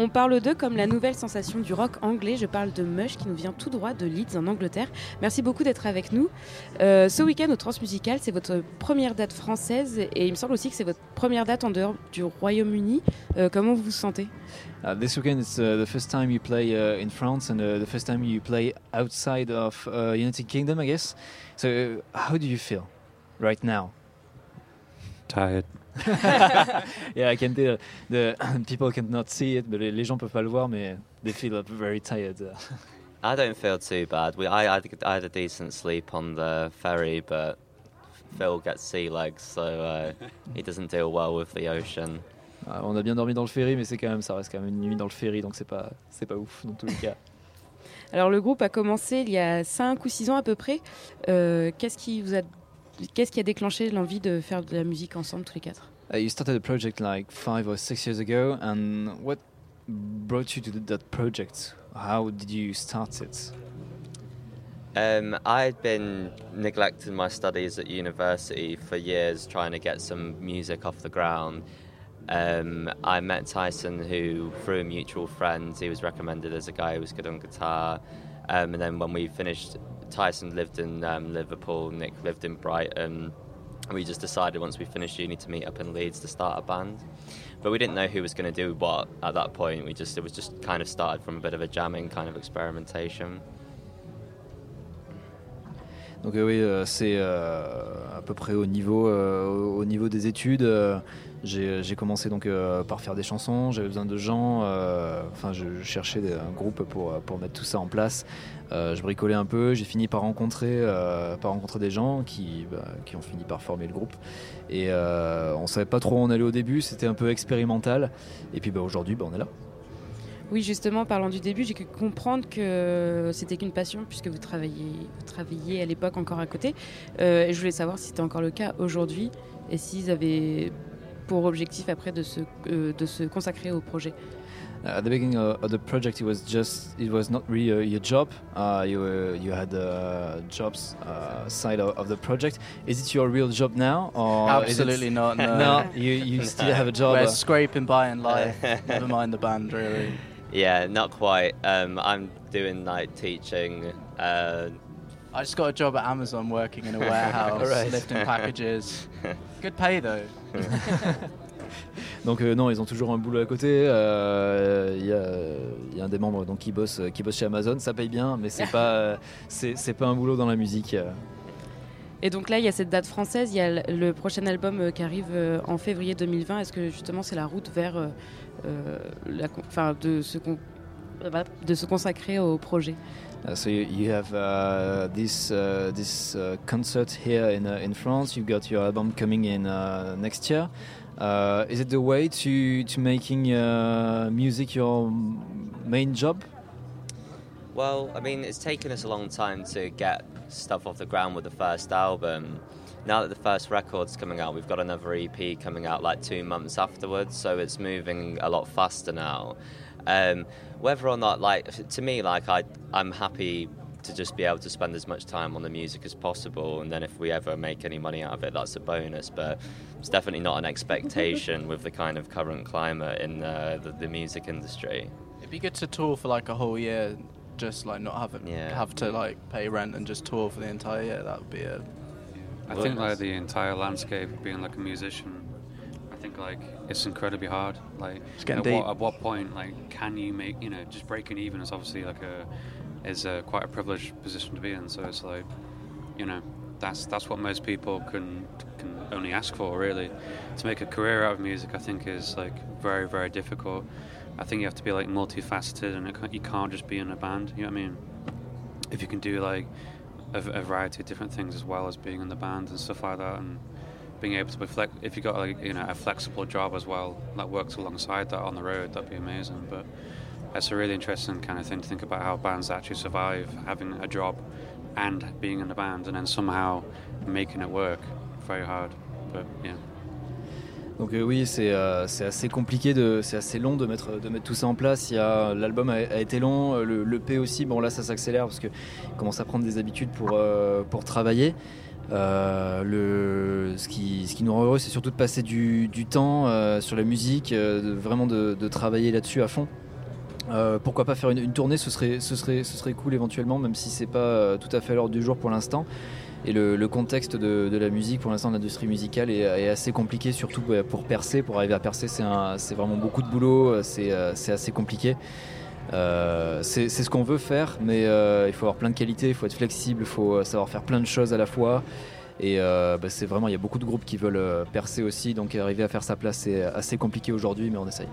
On parle d'eux comme la nouvelle sensation du rock anglais. Je parle de Mush qui nous vient tout droit de Leeds en Angleterre. Merci beaucoup d'être avec nous. Euh, ce week-end au Transmusical, c'est votre première date française et il me semble aussi que c'est votre première date en dehors du Royaume-Uni. Euh, comment vous vous sentez? Uh, this weekend it's uh, the first time you play uh, in France and uh, the first time you play outside of uh, United Kingdom, I guess. So, how do you feel right now? Tired. Yeah, I can tell. The people cannot see it, but les gens peuvent pas le voir, mais they feel very tired. I don't feel too bad. We, I, I, I had a decent sleep on the ferry, but Phil gets sea legs, so uh, he doesn't deal well with the ocean. Ah, on a bien dormi dans le ferry, mais c'est quand même, ça reste quand même une nuit dans le ferry, donc c'est pas, c'est pas ouf dans tous les cas. Alors le groupe a commencé il y a 5 ou 6 ans à peu près. Euh, qu'est-ce qui vous a qu'est-ce qui a déclenché l'envie de faire de la musique ensemble tous les quatre uh, You started a project like five or six years ago, and what brought you to that project? How did you start it? Um, I'd been neglecting my studies at university for years, trying to get some music off the ground. Um, I met Tyson, who through a mutual friend, he was recommended as a guy who was good on guitar. Um, and then when we finished, Tyson lived in um, Liverpool, Nick lived in Brighton. We just decided once we finished uni to meet up in Leeds to start a band. But we didn't know who was going to do what at that point. We just it was just kind of started from a bit of a jamming kind of experimentation. Donc euh, oui, euh, c'est euh, à peu près au niveau, au niveau des études. J'ai commencé donc par faire des chansons. J'avais besoin de gens. Enfin, je, cherchais un groupe pour, pour mettre tout ça en place. je bricolais un peu. J'ai fini par rencontrer, par rencontrer des gens qui, bah, qui ont fini par former le groupe. Et on savait pas trop où on allait au début. C'était un peu expérimental. Et puis bah, aujourd'hui, bah, on est là. Oui, justement, parlant du début, j'ai pu comprendre que c'était qu'une passion puisque vous travailliez, travailliez à l'époque encore à côté. Euh, et je voulais savoir si c'était encore le cas aujourd'hui et s'ils avaient pour objectif après de se, euh, de se consacrer au projet. Uh, at the beginning of the project, it was just it was not really uh, your job. Uh, you uh, you had uh, jobs uh, side of, of, the project. Is it your real job now? Or Absolutely not. No, no you, you still have a job. We're scraping by in life. Never mind the band, really. Yeah, not quite. Um, I'm doing like teaching. I just got a job at Amazon working in a warehouse, right. lifting packages. Good pay though. donc euh, non, ils ont toujours un boulot à côté. Il euh, y, y, a un des membres donc, qui, bosse, qui bosse chez Amazon. Ça paye bien, mais c'est pas, c'est pas un boulot dans la musique. Et donc là, il y a cette date française, il y a le prochain album euh, qui arrive euh, en février 2020. Est-ce que justement c'est la route vers euh, la, de, se de se consacrer au projet Uh, so you, you have uh, this uh, this uh, concert here in uh, in France. You've got your album coming in uh, next year. is it the way to to making music your main job? Well, I mean, it's taken us a long time to get stuff off the ground with the first album. Now that the first record's coming out, we've got another EP coming out like two months afterwards, so it's moving a lot faster now. Um, whether or not, like, to me, like, I, I'm happy to just be able to spend as much time on the music as possible, and then if we ever make any money out of it, that's a bonus. But it's definitely not an expectation with the kind of current climate in uh, the, the music industry. It'd be good to tour for like a whole year just like not have it, yeah. have to like pay rent and just tour for the entire year. That would be a. I think like the entire landscape of being like a musician. I think like it's incredibly hard. Like at what, at what, point like can you make you know just breaking even is obviously like a is a, quite a privileged position to be in. So it's like you know that's that's what most people can can only ask for really. To make a career out of music, I think is like very very difficult. I think you have to be like multifaceted, and it, you can't just be in a band. You know what I mean? If you can do like a, a, variety of different things as well as being in the band and stuff like that, and being able to be flex, if you got like you know a flexible job as well that works alongside that on the road, that'd be amazing. But that's a really interesting kind of thing to think about how bands actually survive having a job and being in a band, and then somehow making it work. Very hard, but yeah. Donc euh, oui, euh, c'est assez compliqué, c'est assez long de mettre, de mettre tout ça en place. L'album a, été long, euh, le, P aussi, bon là ça s'accélère parce qu'il commence à prendre des habitudes pour, pour travailler. Le, ce, qui, nous rend heureux, c'est surtout de passer du, temps sur la musique, vraiment de, travailler là-dessus à fond. pourquoi pas faire une, tournée ce serait, cool éventuellement, même si c'est pas tout à fait à l'ordre du jour pour l'instant. Et le, contexte de, la musique, pour l'instant, l'industrie musicale est, assez compliqué, surtout pour percer. Pour arriver à percer, c'est vraiment beaucoup de boulot, c'est assez compliqué. Euh, c'est ce qu'on veut faire, mais euh, il faut avoir plein de qualités, il faut être flexible, il faut euh, savoir faire plein de choses à la fois. Et bah, c'est vraiment, il y a beaucoup de groupes qui veulent percer aussi, donc arriver à faire sa place, c'est assez compliqué aujourd'hui, mais on essaye.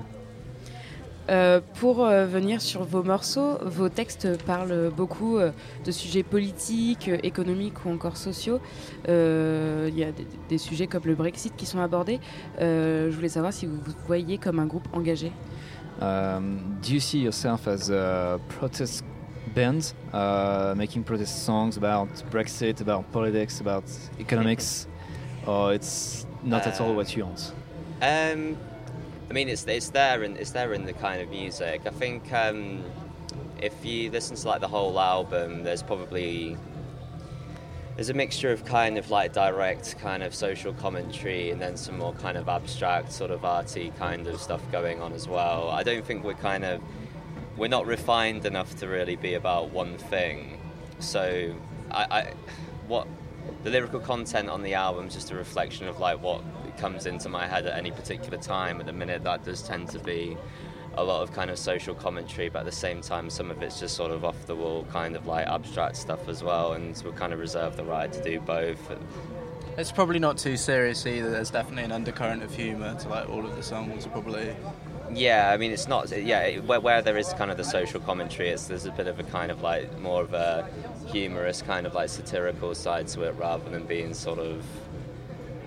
pour venir sur vos morceaux, vos textes parlent beaucoup de sujets politiques, économiques ou encore sociaux. Il y a des, des, sujets comme le Brexit qui sont abordés. je voulais savoir si vous vous voyez comme un groupe engagé. Um, do you see yourself as a protest band uh, making protest songs about Brexit, about politics, about economics, or it's not uh, at all what you want? Um, I mean, it's it's there and it's there in the kind of music. I think um, if you listen to like the whole album, there's probably there's a mixture of kind of like direct kind of social commentary and then some more kind of abstract sort of arty kind of stuff going on as well. I don't think we're kind of we're not refined enough to really be about one thing. So I, I what the lyrical content on the album is just a reflection of like what comes into my head at any particular time. At the minute, that does tend to be a lot of kind of social commentary, but at the same time, some of it's just sort of off the wall, kind of like abstract stuff as well. And we kind of reserve the right to do both. It's probably not too serious either. There's definitely an undercurrent of humour to like all of the songs. Probably. Yeah, I mean it's not. Yeah, where, where there is kind of the social commentary, it's there's a bit of a kind of like more of a humorous kind of like satirical side to it, rather than being sort of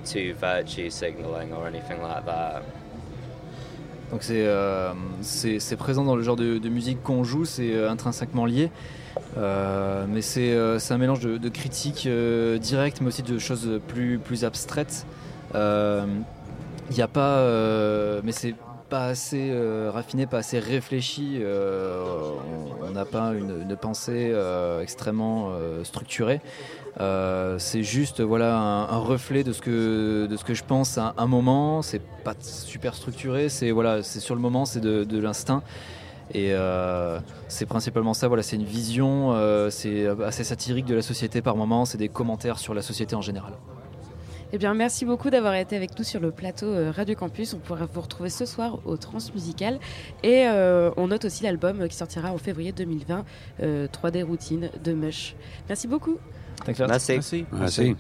too virtue signaling or anything like that. Donc euh, c'est présent dans le genre de, musique qu'on joue, c'est euh, intrinsèquement lié. Euh, mais c'est un mélange de, critiques directes, mais aussi de choses plus, plus abstraites. Il n'y a pas. mais c'est pas assez raffiné, pas assez réfléchi. on n'a pas une pensée extrêmement structurée. Euh, c'est juste voilà un, reflet de ce que de ce que je pense à un moment. C'est pas super structuré. C'est voilà, c'est sur le moment, c'est de, l'instinct. Et euh, c'est principalement ça. Voilà, c'est une vision. Euh, c'est assez satirique de la société par moment. C'est des commentaires sur la société en général. Eh bien, merci beaucoup d'avoir été avec nous sur le plateau Radio Campus. On pourra vous retrouver ce soir au Transmusical. Et on note aussi l'album qui sortira en février 2020, 3D Routine de Mush. Merci beaucoup. Thanks, Merci. Merci. Merci.